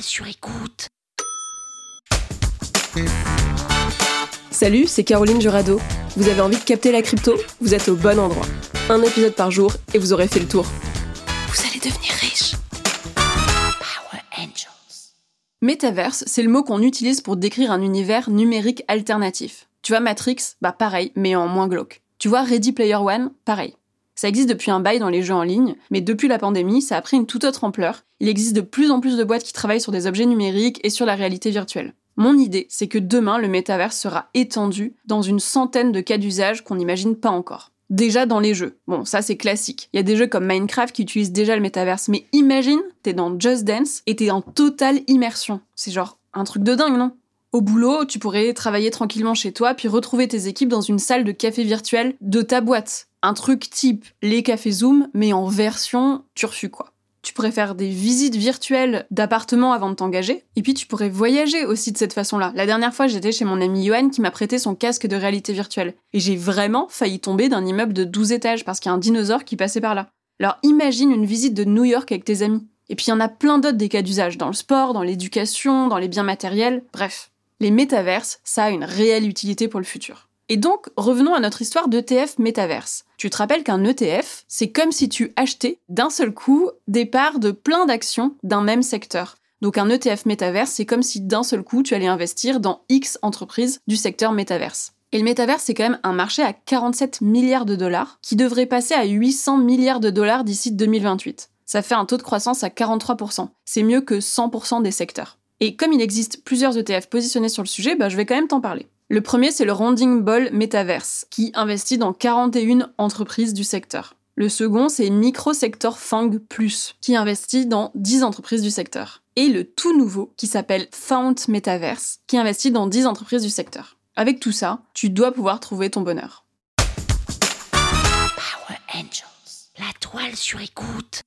Sur écoute. Salut, c'est Caroline Jurado. Vous avez envie de capter la crypto? Vous êtes au bon endroit. Un épisode par jour et vous aurez fait le tour. Vous allez devenir riche. Power Angels. Metaverse, c'est le mot qu'on utilise pour décrire un univers numérique alternatif. Tu vois Matrix? Bah pareil, mais en moins glauque. Tu vois Ready Player One? Pareil. Ça existe depuis un bail dans les jeux en ligne, mais depuis la pandémie, ça a pris une toute autre ampleur. Il existe de plus en plus de boîtes qui travaillent sur des objets numériques et sur la réalité virtuelle. Mon idée, c'est que demain, le métaverse sera étendu dans une centaine de cas d'usage qu'on n'imagine pas encore. Déjà dans les jeux. Bon, ça c'est classique. Il y a des jeux comme Minecraft qui utilisent déjà le métaverse, mais imagine, t'es dans Just Dance et t'es en totale immersion. C'est genre un truc de dingue, non? Au boulot, tu pourrais travailler tranquillement chez toi, puis retrouver tes équipes dans une salle de café virtuel de ta boîte. Un truc type les cafés Zoom, mais en version turfu quoi. Tu pourrais faire des visites virtuelles d'appartements avant de t'engager, et puis tu pourrais voyager aussi de cette façon-là. La dernière fois, j'étais chez mon ami Johan qui m'a prêté son casque de réalité virtuelle, et j'ai vraiment failli tomber d'un immeuble de 12 étages parce qu'il y a un dinosaure qui passait par là. Alors imagine une visite de New York avec tes amis. Et puis il y en a plein d'autres des cas d'usage, dans le sport, dans l'éducation, dans les biens matériels, bref. Les métaverses, ça a une réelle utilité pour le futur. Et donc, revenons à notre histoire d'ETF métaverse. Tu te rappelles qu'un ETF, c'est comme si tu achetais d'un seul coup des parts de plein d'actions d'un même secteur. Donc un ETF métaverse, c'est comme si d'un seul coup tu allais investir dans X entreprises du secteur métaverse. Et le métaverse, c'est quand même un marché à 47 milliards de dollars qui devrait passer à 800 milliards de dollars d'ici 2028. Ça fait un taux de croissance à 43%. C'est mieux que 100% des secteurs. Et comme il existe plusieurs ETF positionnés sur le sujet, bah, je vais quand même t'en parler. Le premier, c'est le Rounding Ball Metaverse, qui investit dans 41 entreprises du secteur. Le second, c'est Microsector Fang Plus, qui investit dans 10 entreprises du secteur. Et le tout nouveau, qui s'appelle Fount Metaverse, qui investit dans 10 entreprises du secteur. Avec tout ça, tu dois pouvoir trouver ton bonheur. Power Angels. La toile sur écoute.